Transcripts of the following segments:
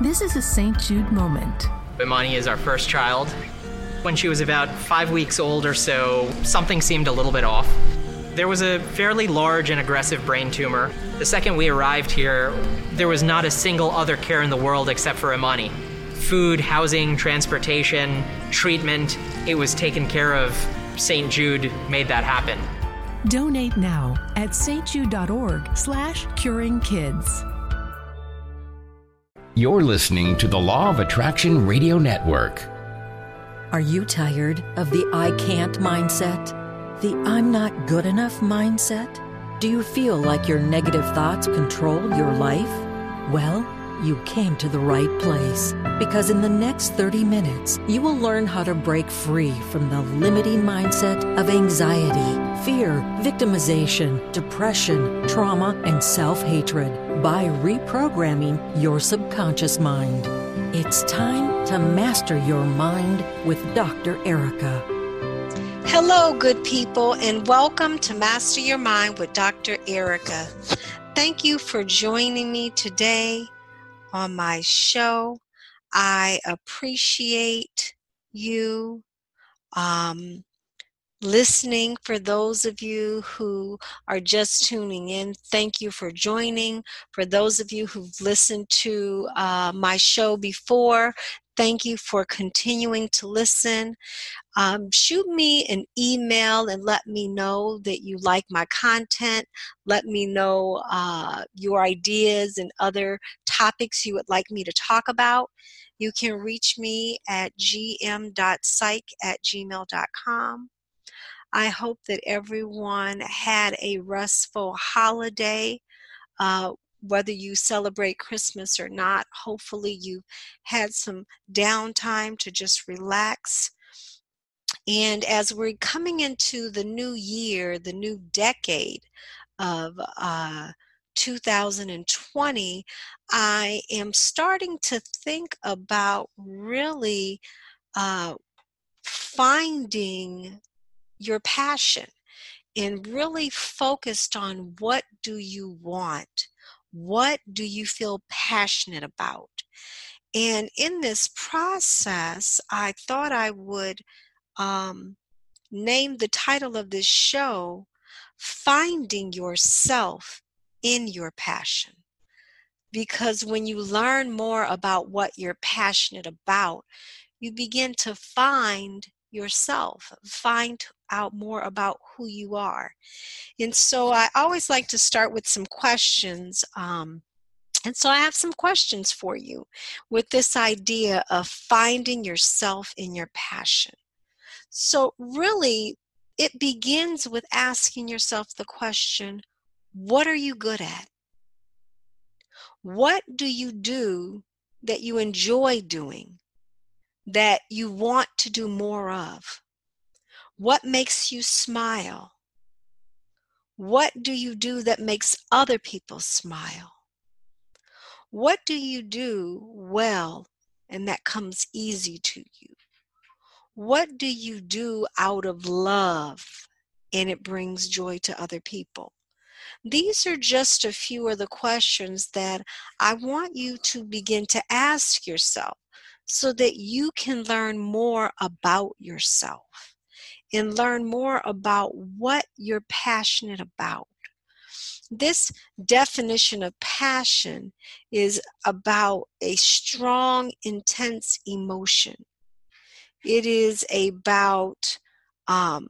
This is a St. Jude moment. Imani is our first child. When she was about five weeks old or so, something seemed a little bit off. There was a fairly large and aggressive brain tumor. The second we arrived here, there was not a single other care in the world except for Imani. Food, housing, transportation, treatment, it was taken care of. St. Jude made that happen. Donate now at stjude.org slash curing kids. You're listening to the Law of Attraction Radio Network. Are you tired of the I can't mindset? The I'm not good enough mindset? Do you feel like your negative thoughts control your life? Well, you came to the right place because in the next 30 minutes, you will learn how to break free from the limiting mindset of anxiety, fear, victimization, depression, trauma, and self hatred by reprogramming your subconscious mind. It's time to master your mind with Dr. Erika. Hello, good people, and welcome to Master Your Mind with Dr. Erika. Thank you for joining me today on my show. I appreciate you. Um, listening. For those of you who are just tuning in, thank you for joining. For those of you who've listened to uh, my show before, thank you for continuing to listen. Um, shoot me an email and let me know that you like my content. Let me know uh, your ideas and other topics you would like me to talk about. You can reach me at gm.psych at gmail.com. I hope that everyone had a restful holiday. Uh, whether you celebrate Christmas or not, hopefully you had some downtime to just relax. And as we're coming into the new year, the new decade of uh, 2020, I am starting to think about really uh, finding your passion and really focused on what do you want? What do you feel passionate about? And in this process i thought i would um, name the title of this show finding yourself in your passion. Because when you learn more about what you're passionate about you begin to find yourself find out more about who you are. And so I always like to start with some questions. Um, and so I have some questions for you with this idea of finding yourself in your passion. So, really, it begins with asking yourself the question what are you good at? What do you do that you enjoy doing, that you want to do more of? What makes you smile? What do you do that makes other people smile? What do you do well and that comes easy to you? What do you do out of love and it brings joy to other people? These are just a few of the questions that I want you to begin to ask yourself so that you can learn more about yourself and learn more about what you're passionate about. This definition of passion is about a strong, intense emotion. It is about um,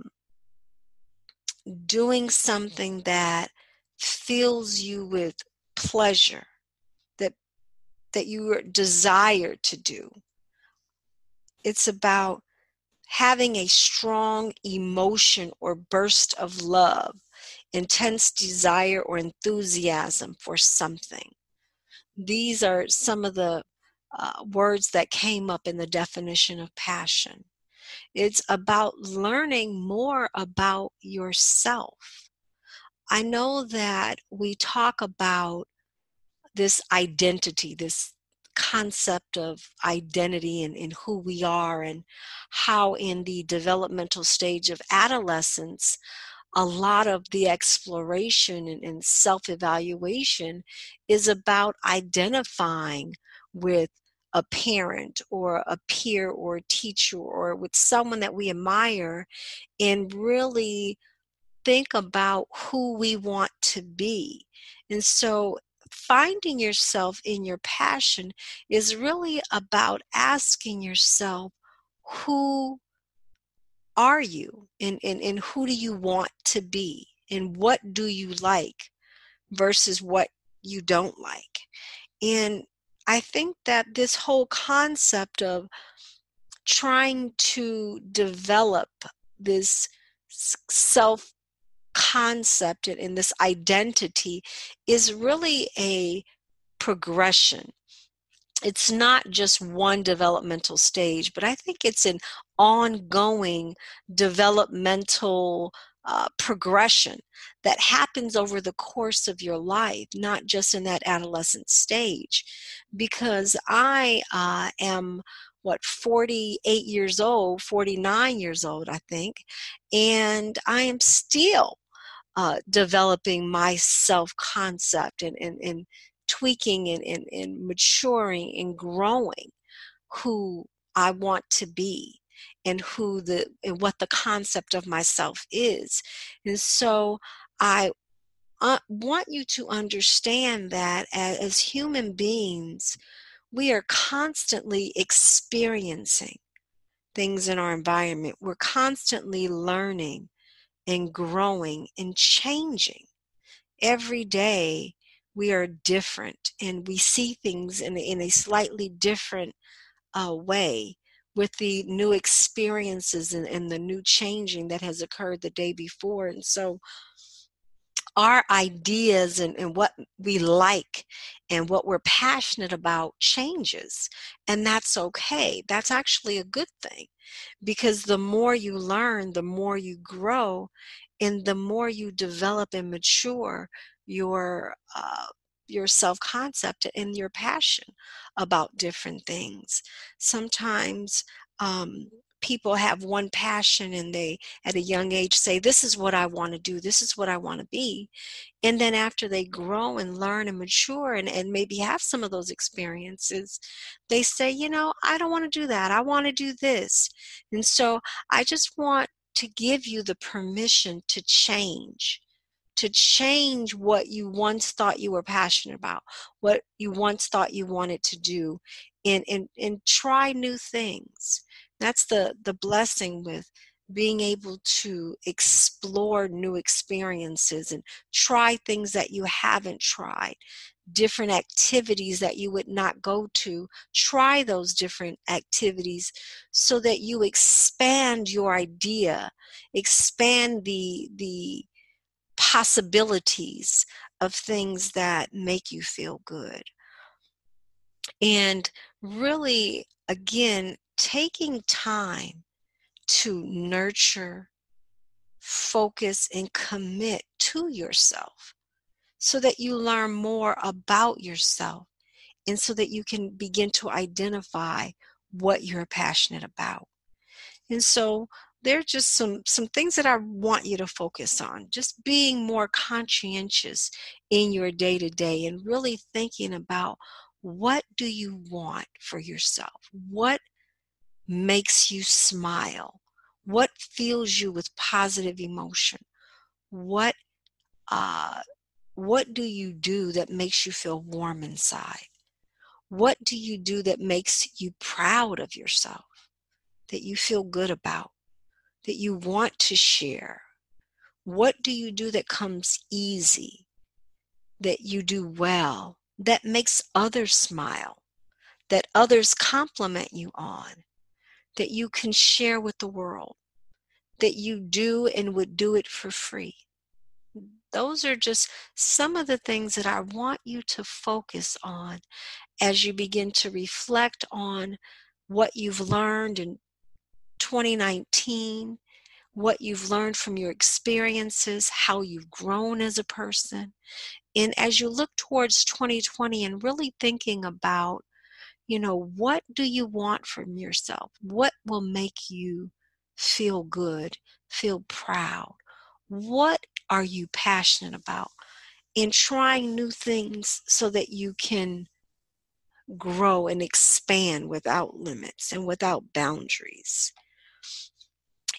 doing something that fills you with pleasure, that that you desire to do. It's about having a strong emotion or burst of love, intense desire or enthusiasm for something. These are some of the uh, words that came up in the definition of passion. It's about learning more about yourself. I know that we talk about this identity, this concept of identity and, and who we are and how in the developmental stage of adolescence a lot of the exploration and, and self-evaluation is about identifying with a parent or a peer or a teacher or with someone that we admire and really think about who we want to be. And so finding yourself in your passion is really about asking yourself, who are you? And, and, and who do you want to be? And what do you like versus what you don't like? And i think that this whole concept of trying to develop this self concept and this identity is really a progression it's not just one developmental stage, but I think it's an ongoing developmental uh, progression that happens over the course of your life, not just in that adolescent stage. Because I uh, am what 48 years old 49 years old i think and i am still uh, developing my self concept and, and, and tweaking and, and, and maturing and growing who I want to be and who the and what the concept of myself is. And so I uh, want you to understand that as, as human beings, we are constantly experiencing things in our environment. We're constantly learning and growing and changing. Every day, we are different and we see things in, in a slightly different uh, way with the new experiences and, and the new changing that has occurred the day before. And so our ideas and, and what we like and what we're passionate about changes. And that's okay. That's actually a good thing because the more you learn, the more you grow, and the more you develop and mature, your uh, your self concept and your passion about different things. Sometimes um, people have one passion and they at a young age say this is what i want to do. This is what i want to be. And then after they grow and learn and mature and, and maybe have some of those experiences they say you know i don't want to do that. I want to do this. And so i just want to give you the permission to change to change what you once thought you were passionate about, what you once thought you wanted to do, and, and, and try new things. That's the, the blessing with being able to explore new experiences and try things that you haven't tried, different activities that you would not go to. Try those different activities so that you expand your idea, expand the, the, possibilities of things that make you feel good. And really, again, taking time to nurture, focus, and commit to yourself so that you learn more about yourself and so that you can begin to identify what you're passionate about. And so there are just some some things that I want you to focus on. Just being more conscientious in your day to day and really thinking about what do you want for yourself? What makes you smile? What fills you with positive emotion? What uh, what do you do that makes you feel warm inside? What do you do that makes you proud of yourself? That you feel good about? that you want to share? What do you do that comes easy, that you do well, that makes others smile, that others compliment you on, that you can share with the world, that you do and would do it for free? Those are just some of the things that I want you to focus on as you begin to reflect on what you've learned in 2019, what you've learned from your experiences, how you've grown as a person. And as you look towards 2020 and really thinking about, you know, what do you want from yourself? What will make you feel good, feel proud? What are you passionate about? In trying new things so that you can grow and expand without limits and without boundaries.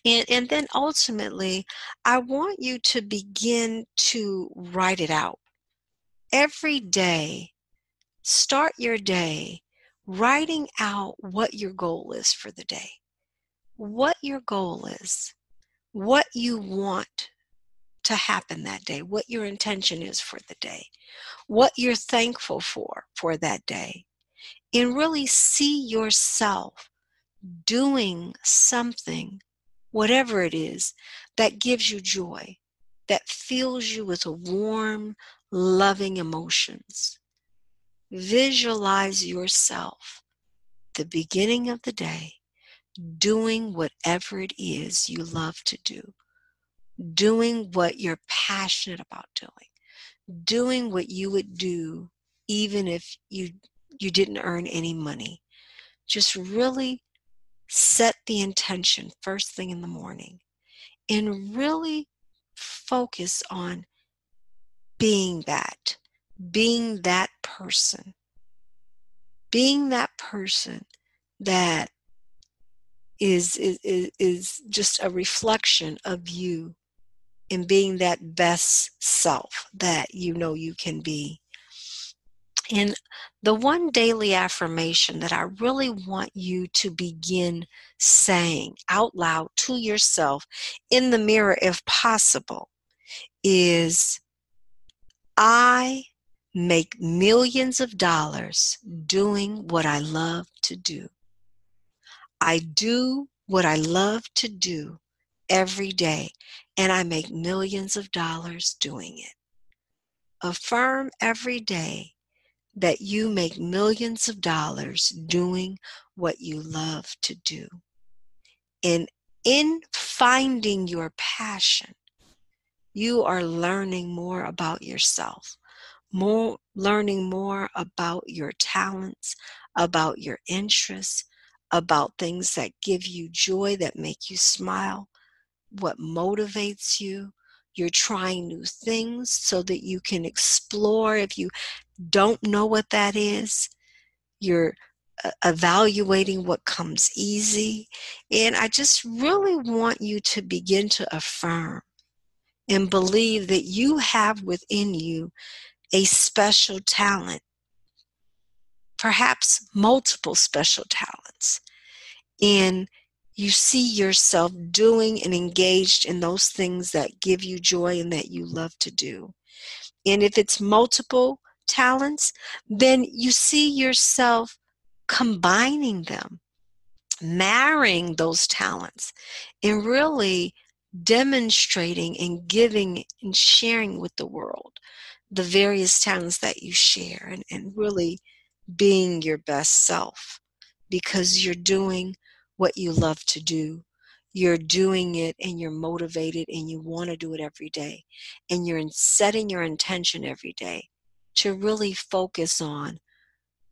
And, and then ultimately, I want you to begin to write it out. Every day, start your day writing out what your goal is for the day, what your goal is, what you want to happen that day, what your intention is for the day, what you're thankful for for that day, and really see yourself doing something, whatever it is, that gives you joy, that fills you with warm, loving emotions. Visualize yourself the beginning of the day doing whatever it is you love to do, doing what you're passionate about doing, doing what you would do even if you you didn't earn any money. Just really set the intention first thing in the morning and really focus on being that, being that person, being that person that is, is, is just a reflection of you in being that best self that you know you can be. And the one daily affirmation that I really want you to begin saying out loud to yourself in the mirror, if possible, is I make millions of dollars doing what I love to do. I do what I love to do every day, and I make millions of dollars doing it. Affirm every day that you make millions of dollars doing what you love to do. And in finding your passion, you are learning more about yourself, more learning more about your talents, about your interests, about things that give you joy, that make you smile, what motivates you. You're trying new things so that you can explore. If you don't know what that is, you're uh, evaluating what comes easy. And I just really want you to begin to affirm and believe that you have within you a special talent, perhaps multiple special talents. And you see yourself doing and engaged in those things that give you joy and that you love to do. And if it's multiple talents, then you see yourself combining them, marrying those talents, and really demonstrating and giving and sharing with the world the various talents that you share and, and really being your best self because you're doing what you love to do. You're doing it and you're motivated and you want to do it every day. And you're setting your intention every day to really focus on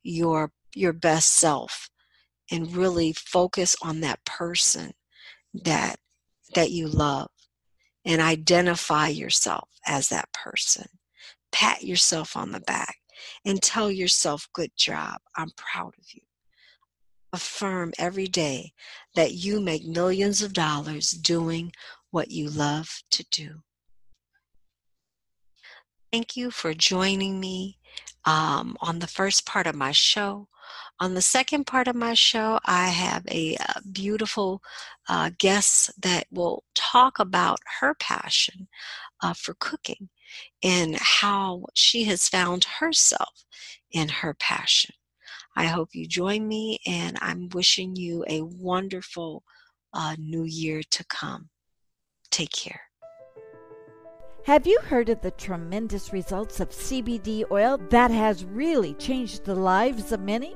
your your best self and really focus on that person that that you love and identify yourself as that person. Pat yourself on the back and tell yourself, Good job. I'm proud of you. Affirm every day that you make millions of dollars doing what you love to do. Thank you for joining me um, on the first part of my show. On the second part of my show, I have a, a uh, beautiful uh, guest that will talk about her passion uh, for cooking and how she has found herself in her passion. I hope you join me, and I'm wishing you a wonderful uh, new year to come. Take care. Have you heard of the tremendous results of CBD oil that has really changed the lives of many?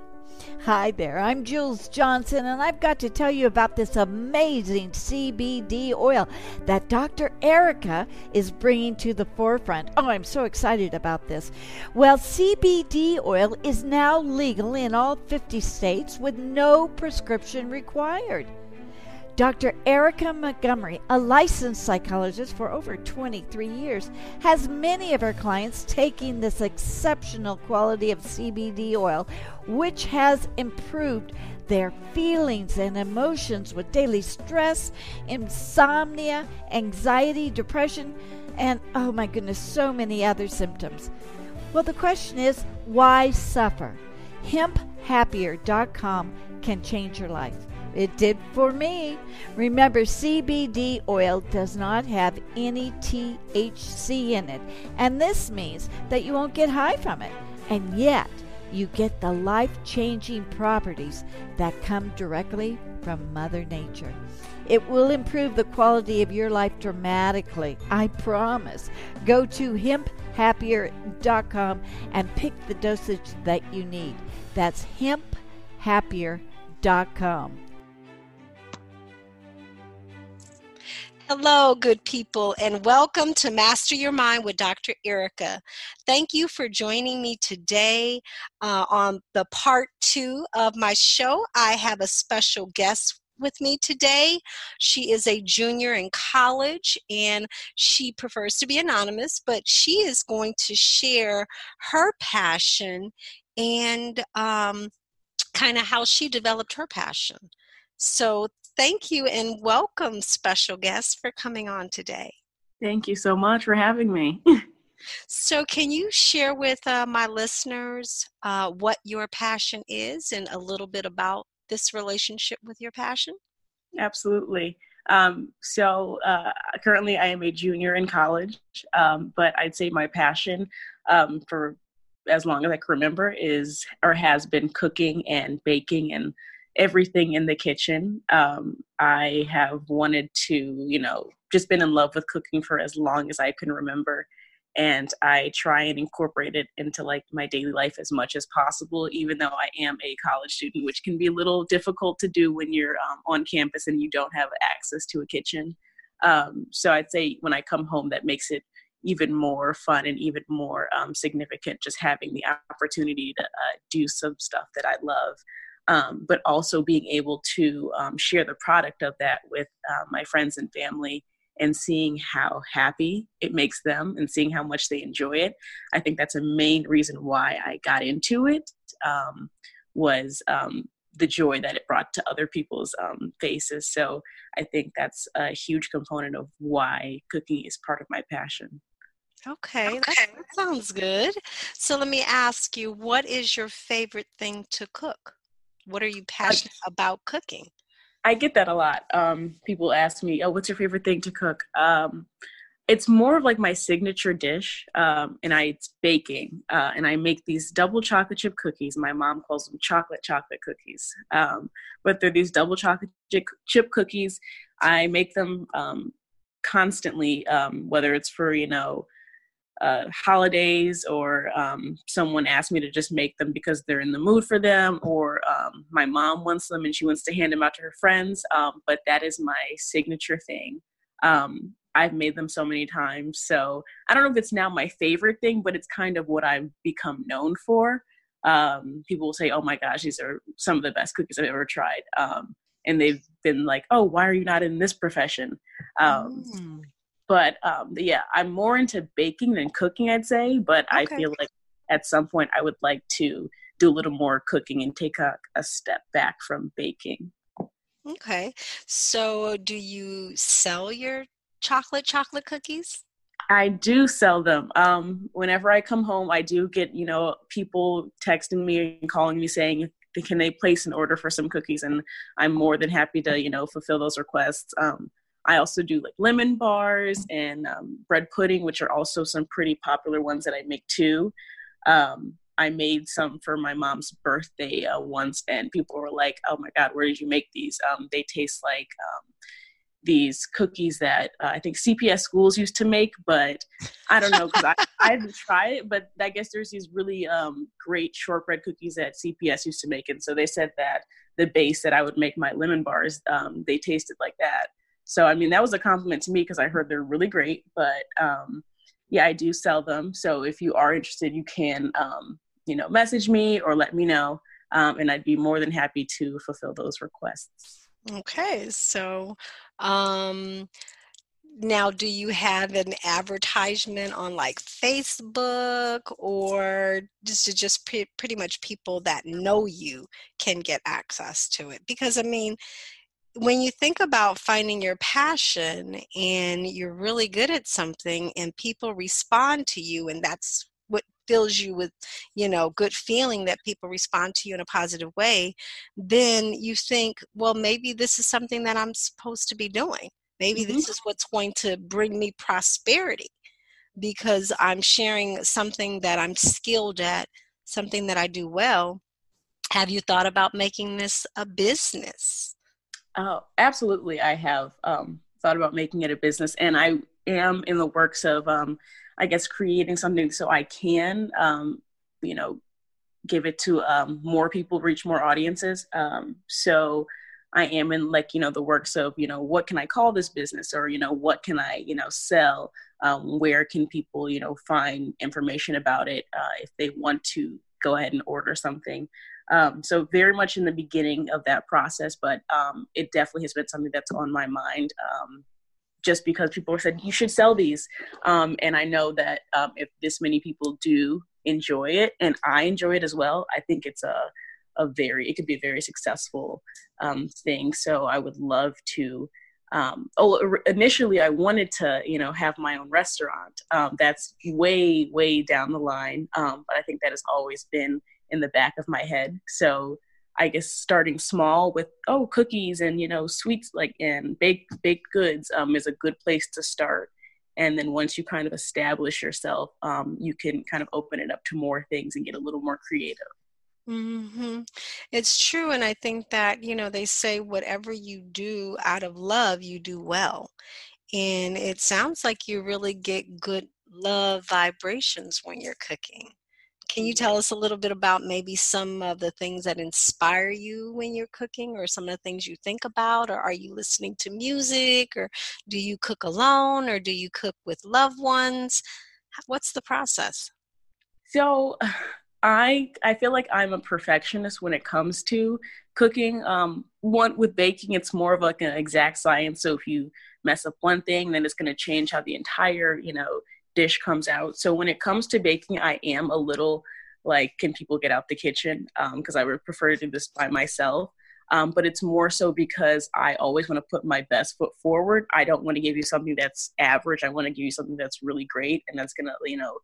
Hi there, I'm Jules Johnson, and I've got to tell you about this amazing CBD oil that Dr. Erika is bringing to the forefront. Oh, I'm so excited about this. Well, CBD oil is now legal in all 50 states with no prescription required. Dr. Erika Montgomery, a licensed psychologist for over 23 years, has many of her clients taking this exceptional quality of CBD oil, which has improved their feelings and emotions with daily stress, insomnia, anxiety, depression, and oh my goodness, so many other symptoms. Well, the question is why suffer? HempHappier.com can change your life. It did for me. Remember, CBD oil does not have any THC in it, and this means that you won't get high from it. And yet, you get the life changing properties that come directly from Mother Nature. It will improve the quality of your life dramatically, I promise. Go to hemphappier.com and pick the dosage that you need. That's hemphappier.com. Hello, good people, and welcome to Master Your Mind with Dr. Erika. Thank you for joining me today uh, on the part two of my show. I have a special guest with me today. She is a junior in college and she prefers to be anonymous, but she is going to share her passion and um, kind of how she developed her passion. So, thank you and welcome, special guest, for coming on today. Thank you so much for having me. so, can you share with uh, my listeners uh, what your passion is and a little bit about this relationship with your passion? Absolutely. Um, so, uh, currently, I am a junior in college, um, but I'd say my passion um, for as long as I can remember is or has been cooking and baking and everything in the kitchen. Um, I have wanted to, you know, just been in love with cooking for as long as I can remember. And I try and incorporate it into like my daily life as much as possible, even though I am a college student, which can be a little difficult to do when you're um, on campus and you don't have access to a kitchen. Um, so I'd say when I come home, that makes it even more fun and even more um, significant just having the opportunity to uh, do some stuff that I love um, but also being able to um, share the product of that with uh, my friends and family and seeing how happy it makes them and seeing how much they enjoy it i think that's a main reason why i got into it um, was um, the joy that it brought to other people's um, faces so i think that's a huge component of why cooking is part of my passion Okay, okay. That, that sounds good. So let me ask you, what is your favorite thing to cook? What are you passionate about cooking? I get that a lot. Um, people ask me, "Oh, what's your favorite thing to cook?" Um, it's more of like my signature dish, um, and I it's baking. Uh, and I make these double chocolate chip cookies. My mom calls them chocolate chocolate cookies, um, but they're these double chocolate chip cookies. I make them um, constantly, um, whether it's for you know uh, holidays or um, someone asked me to just make them because they're in the mood for them or um, my mom wants them and she wants to hand them out to her friends um, but that is my signature thing. Um, i've made them so many times so i don't know if it's now my favorite thing but it's kind of what i've become known for. Um, people will say oh my gosh these are some of the best cookies i've ever tried. Um, and they've been like oh why are you not in this profession? Mm but um, yeah, I'm more into baking than cooking, I'd say. But okay. I feel like at some point I would like to do a little more cooking and take a, a step back from baking. Okay. So do you sell your chocolate chocolate cookies? I do sell them. Um, whenever I come home, I do get, you know, people texting me and calling me saying, can they place an order for some cookies? And I'm more than happy to, you know, fulfill those requests. Um, I also do like lemon bars and um, bread pudding, which are also some pretty popular ones that I make too. Um, I made some for my mom's birthday uh, once, and people were like, "Oh my god, where did you make these? Um, they taste like um, these cookies that uh, I think CPS schools used to make, but I don't know because I, I haven't tried it. But I guess there's these really um, great shortbread cookies that CPS used to make, and so they said that the base that I would make my lemon bars, um, they tasted like that. So, I mean, that was a compliment to me because I heard they're really great. But um, yeah, I do sell them. So if you are interested, you can, um, you know, message me or let me know. Um, and I'd be more than happy to fulfill those requests. Okay, so um, now do you have an advertisement on like Facebook or just it just pre- pretty much people that know you can get access to it? Because I mean, when you think about finding your passion and you're really good at something and people respond to you and that's what fills you with you know good feeling that people respond to you in a positive way then you think well maybe this is something that i'm supposed to be doing. Maybe mm-hmm. this is what's going to bring me prosperity because i'm sharing something that i'm skilled at something that i do well. Have you thought about making this a business Oh, absolutely. I have um, thought about making it a business, and I am in the works of, um, I guess, creating something so I can, um, you know, give it to um, more people, reach more audiences. Um, so I am in like you know the works of you know what can I call this business, or you know what can I you know sell. Um, where can people you know find information about it uh, if they want to go ahead and order something um, so very much in the beginning of that process, but um, it definitely has been something that's on my mind. Um, just because people said you should sell these, um, and I know that um, if this many people do enjoy it, and I enjoy it as well, I think it's a a very it could be a very successful um, thing. So I would love to. Oh, initially I wanted to, you know, have my own restaurant. That's way, way down the line. But I think that has always been in the back of my head. So I guess starting small with oh cookies and you know sweets like and baked baked goods um, is a good place to start. And then once you kind of establish yourself, um, you can kind of open it up to more things and get a little more creative. Mm-hmm. It's true. And I think that, you know, they say whatever you do out of love, you do well. And it sounds like you really get good love vibrations when you're cooking. Can you tell us a little bit about maybe some of the things that inspire you when you're cooking or some of the things you think about? Or are you listening to music or do you cook alone or do you cook with loved ones? What's the process? So, I I feel like I'm a perfectionist when it comes to cooking. Um, one with baking, it's more of like an exact science. So if you mess up one thing, then it's going to change how the entire you know dish comes out. So when it comes to baking, I am a little like, can people get out the kitchen? Because um, I would prefer to do this by myself. Um, but it's more so because I always want to put my best foot forward. I don't want to give you something that's average. I want to give you something that's really great and that's going to, you know,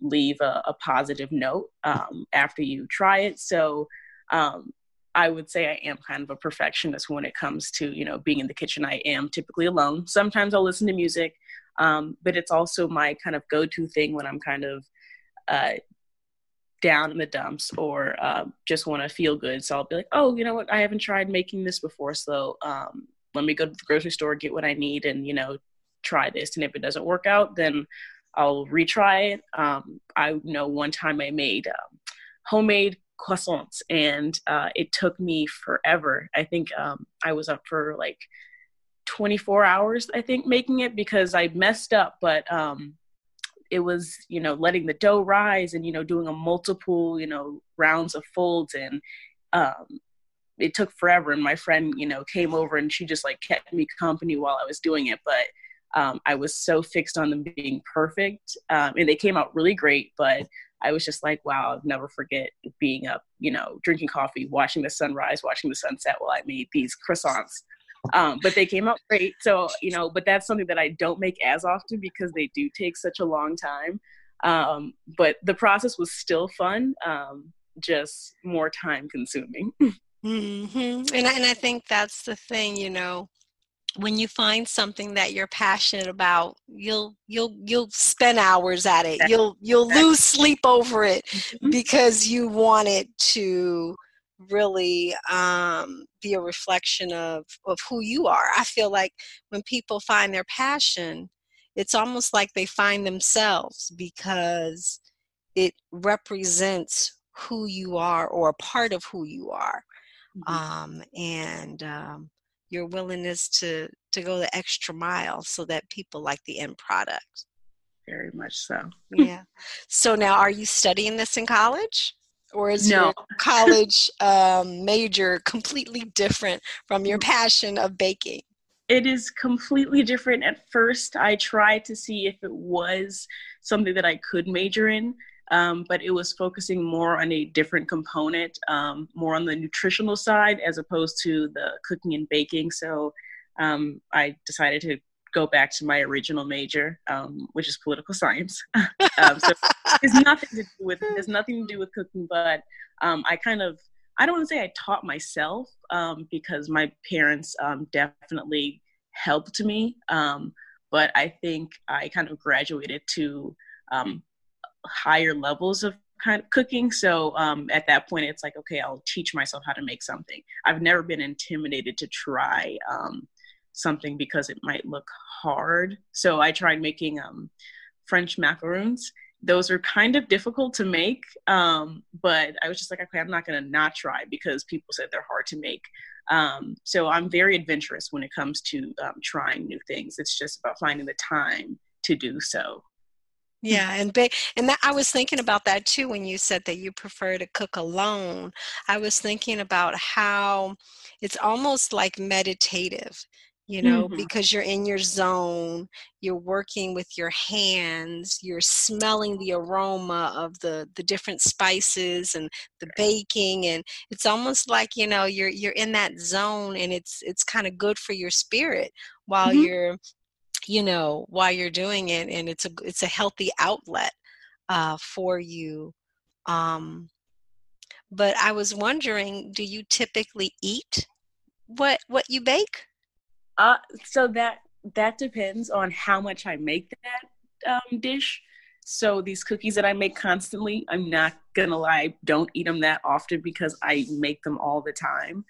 leave a, a positive note um, after you try it. So um, I would say I am kind of a perfectionist when it comes to, you know, being in the kitchen. I am typically alone. Sometimes I'll listen to music. Um, but it's also my kind of go-to thing when I'm kind of uh, down in the dumps or uh, just want to feel good. So I'll be like, oh, you know what? I haven't tried making this before, so um, let me go to the grocery store, get what I need, and you know, try this. And if it doesn't work out, then I'll retry it. Um, I know one time I made um, homemade croissants, and uh, it took me forever. I think um, I was up for like 24 hours, I think, making it because I messed up, but um, it was, you know, letting the dough rise and, you know, doing a multiple, you know, rounds of folds. And um, it took forever. And my friend, you know, came over and she just like kept me company while I was doing it. But um, I was so fixed on them being perfect. Um, and they came out really great, but I was just like, wow, I'll never forget being up, you know, drinking coffee, watching the sunrise, watching the sunset while I made these croissants um, but they came out great. So you know, but that's something that I don't make as often because they do take such a long time. Um, but the process was still fun, um, just more time consuming. mm-hmm. And I, and I think that's the thing, you know when you find something that you're passionate about you'll you'll you'll spend hours at it you'll you'll lose sleep over it mm-hmm. because you want it to really um, be a reflection of, of who you are. I feel like when people find their passion, it's almost like they find themselves because it represents who you are or a part of who you are. Mm-hmm. Um, and um, your willingness to, to go the extra mile so that people like the end product. Very much so. yeah. So now, are you studying this in college? Or is No. your college um, major completely different from your passion of baking? it is completely different at first i tried to see if it was something that i could major in um, but it was focusing more on a different component um, more on the nutritional side as opposed to the cooking and baking so um, i decided to go back to my original major um, which is political science um, so it's nothing to do with there's nothing to do with cooking but um, i kind of I don't want to say I taught myself um, because my parents um, definitely helped me, um, but I think I kind of graduated to higher levels of kind of cooking. So at that point, it's like, okay, I'll teach myself how to make something. I've never been intimidated to try something because it might look hard. So I tried making um, French macaroons those are kind of difficult to make. Um, but I was just like, okay, I'm not going to not try because people said they're hard to make. Um, so I'm very adventurous when it comes to um, trying new things. It's just about finding the time to do so. Yeah, and ba- and that, I was thinking about that too when you said that you prefer to cook alone. I was thinking about how it's almost like meditative you know, mm-hmm. because you're in your zone, you're working with your hands, you're smelling the aroma of the the different spices and the baking and it's almost like, you know, you're you're in that zone and it's it's kind of good for your spirit while mm-hmm. you're you know, while you're doing it and it's a it's a healthy outlet uh for you. Um but I was wondering, do you typically eat what what you bake? Uh, so that that depends on how much I make that um, dish. So these cookies that I make constantly, I'm not gonna lie, don't eat them that often because I make them all the time.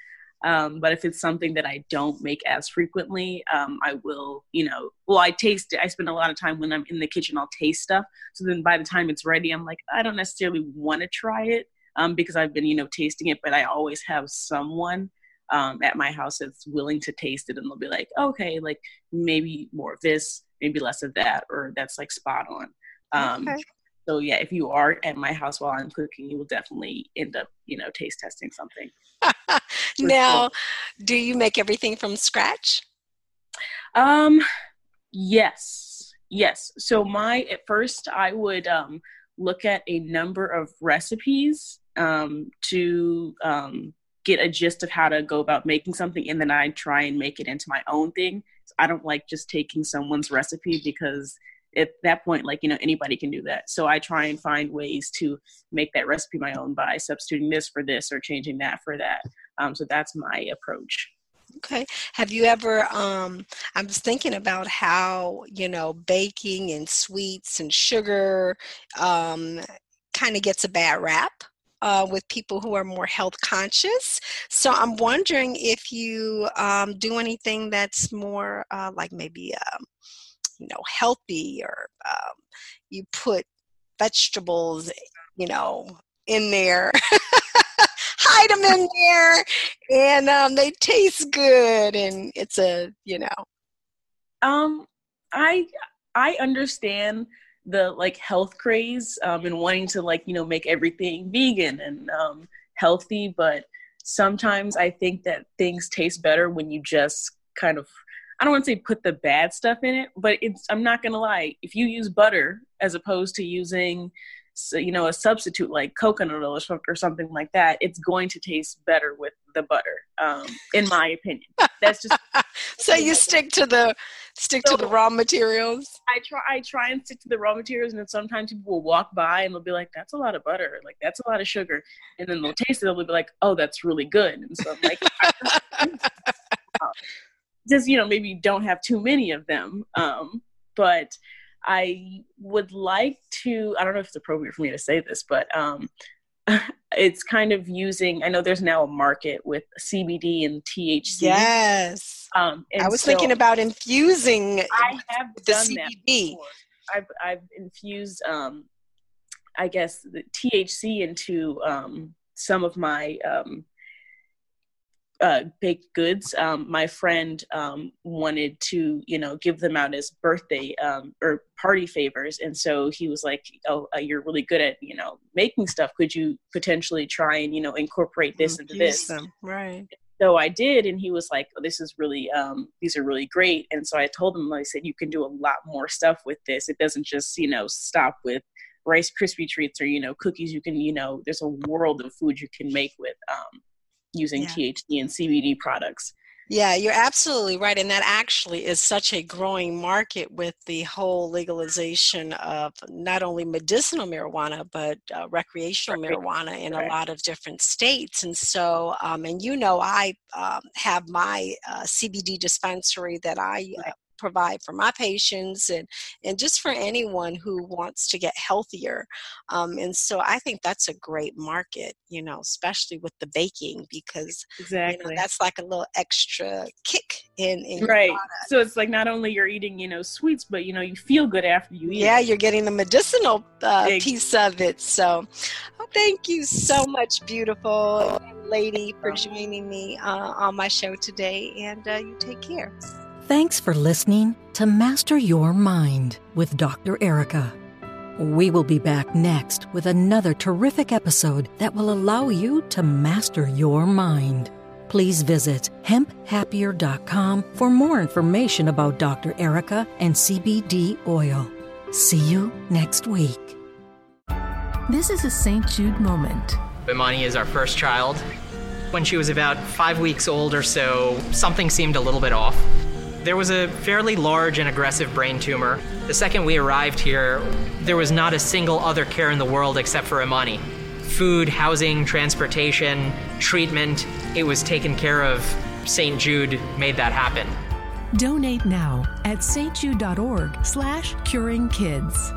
Um, but if it's something that I don't make as frequently, um, I will, you know, well, I taste it. I spend a lot of time when I'm in the kitchen, I'll taste stuff. So then by the time it's ready, I'm like, I don't necessarily want to try it um, because I've been, you know, tasting it, but I always have someone um, at my house that's willing to taste it and they'll be like, okay, like maybe more of this, maybe less of that, or that's like spot on. Um, okay. So yeah, if you are at my house while I'm cooking, you will definitely end up, you know, taste testing something. now, sure. do you make everything from scratch? Um, yes, yes. So my at first I would um, look at a number of recipes um, to um, get a gist of how to go about making something and then I try and make it into my own thing. So I don't like just taking someone's recipe because at that point like you know anybody can do that. So I try and find ways to make that recipe my own by substituting this for this or changing that for that. Um, so that's my approach. Okay. Have you ever um I was thinking about how, you know, baking and sweets and sugar um kind of gets a bad rap uh, with people who are more health conscious. So I'm wondering if you um, do anything that's more uh, like maybe um, you know healthy, or um, you put vegetables, you know, in there. hide them in there and um, they taste good and it's a you know um i i understand the like health craze um, and wanting to like you know make everything vegan and um, healthy. But sometimes i think that things taste better when you just kind of i don't want to say put the bad stuff in it but it's i'm not gonna lie if you use butter as opposed to using you know a substitute like coconut oil or something like that it's going to taste better with the butter um, in my opinion. That's just so you stick to the stick so, to the raw materials? I try i try and stick to the raw materials and then sometimes people will walk by and they'll be like that's a lot of butter. Like that's a lot of sugar. And then they'll taste it and they'll be like oh that's really good. And so i'm like just you know maybe don't have too many of them um, but I would like to, I don't know if it's appropriate for me to say this, but um, it's kind of using, I know there's now a market with CBD and THC. Yes. Um, I was so thinking about infusing I have the CBD. I've, I've infused, um, I guess, the THC into um, some of my um, uh, baked goods. Um, my friend um, wanted to, you know, give them out as birthday um, or party favors, and so he was like, "Oh, uh, you're really good at, you know, making stuff. Could you potentially try and, you know, incorporate this into this?" Them. Right. So I did, and he was like, oh, "This is really, um, these are really great." And so I told him, I said, "You can do a lot more stuff with this. It doesn't just, you know, stop with." rice krispie treats or you know cookies you can you know there's a world of food you can make with um, using yeah. THC and CBD products. Yeah, you're absolutely right. And that actually is such a growing market with the whole legalization of not only medicinal marijuana, but uh, recreational right. marijuana in right. a lot of different states. And so, um, and you know, I um, have my uh, CBD dispensary that I uh, provide for my patients and and just for anyone who wants to get healthier um, and so i think that's a great market you know especially with the baking because exactly you know, that's like a little extra kick in, in right so it's like not only you're eating you know sweets but you know you feel good after you eat yeah you're getting the medicinal uh, piece of it so oh, thank you so much beautiful lady for joining me uh, on my show today and uh, you take care Thanks for listening to Master Your Mind with Dr. Erika. We will be back next with another terrific episode that will allow you to master your mind. Please visit hemphappier.com for more information about Dr. Erika and CBD oil. See you next week. This is a St. Jude moment. Imani is our first child. When she was about five weeks old or so, something seemed a little bit off. There was a fairly large and aggressive brain tumor. The second we arrived here, there was not a single other care in the world except for Imani. Food, housing, transportation, treatment, it was taken care of. St. Jude made that happen. Donate now at stjude.org slash curing kids.